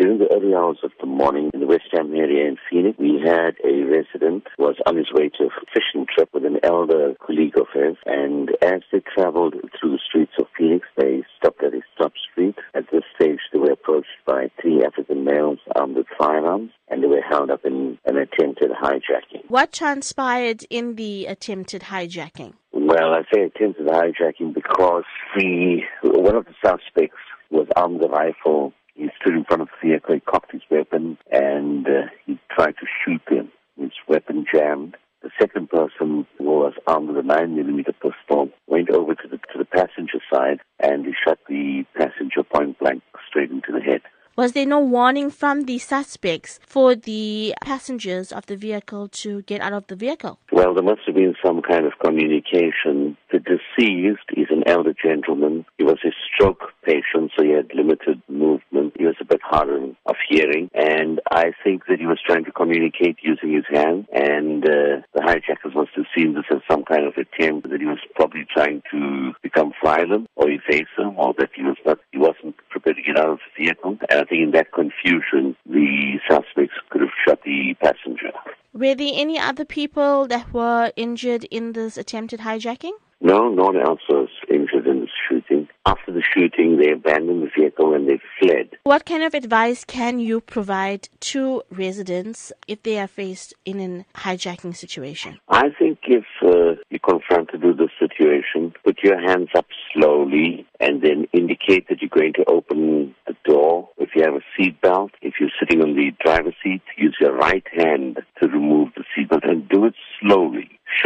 During the early hours of the morning in the West Ham area in Phoenix, we had a resident who was on his way to a fishing trip with an elder colleague of his. And as they traveled through the streets of Phoenix, they stopped at a stop street. At this stage, they were approached by three African males armed with firearms, and they were held up in an attempted hijacking. What transpired in the attempted hijacking? Well, I say attempted hijacking because the one of the suspects was armed with a rifle 3 p.m. His weapon jammed. The second person was armed with a 9 millimeter pistol, went over to the, to the passenger side, and he shot the passenger point blank straight into the head. Was there no warning from the suspects for the passengers of the vehicle to get out of the vehicle? Well, there must have been some kind of communication. The deceased is an elder gentleman. He was a stroke patient, so he had limited movement. He was a bit harder hearing, and I think that he was trying to communicate using his hand. And uh, the hijackers must have seen this as some kind of attempt that he was probably trying to become violent or evasive, or that he was not, he wasn't prepared to get out of the vehicle. And I think in that confusion, the suspects could have shot the passenger. Were there any other people that were injured in this attempted hijacking? No, no one else was injured in the shooting. After the shooting, they abandoned the vehicle and they fled. What kind of advice can you provide to residents if they are faced in a hijacking situation? I think if uh, you're confronted with this situation, put your hands up slowly and then indicate that you're going to open the door. If you have a seatbelt, if you're sitting on the driver's seat, use your right hand to remove the seatbelt and do it slowly.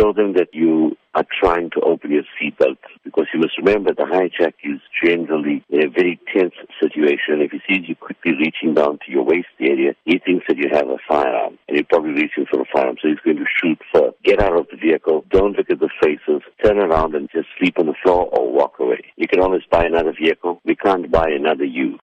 Show them that you are trying to open your seatbelt because you must remember the hijack is generally in a very tense situation. If he sees you quickly reaching down to your waist area, he thinks that you have a firearm and you're probably reaching for a firearm, so he's going to shoot first. Get out of the vehicle, don't look at the faces, turn around and just sleep on the floor or walk away. You can always buy another vehicle. We can't buy another you.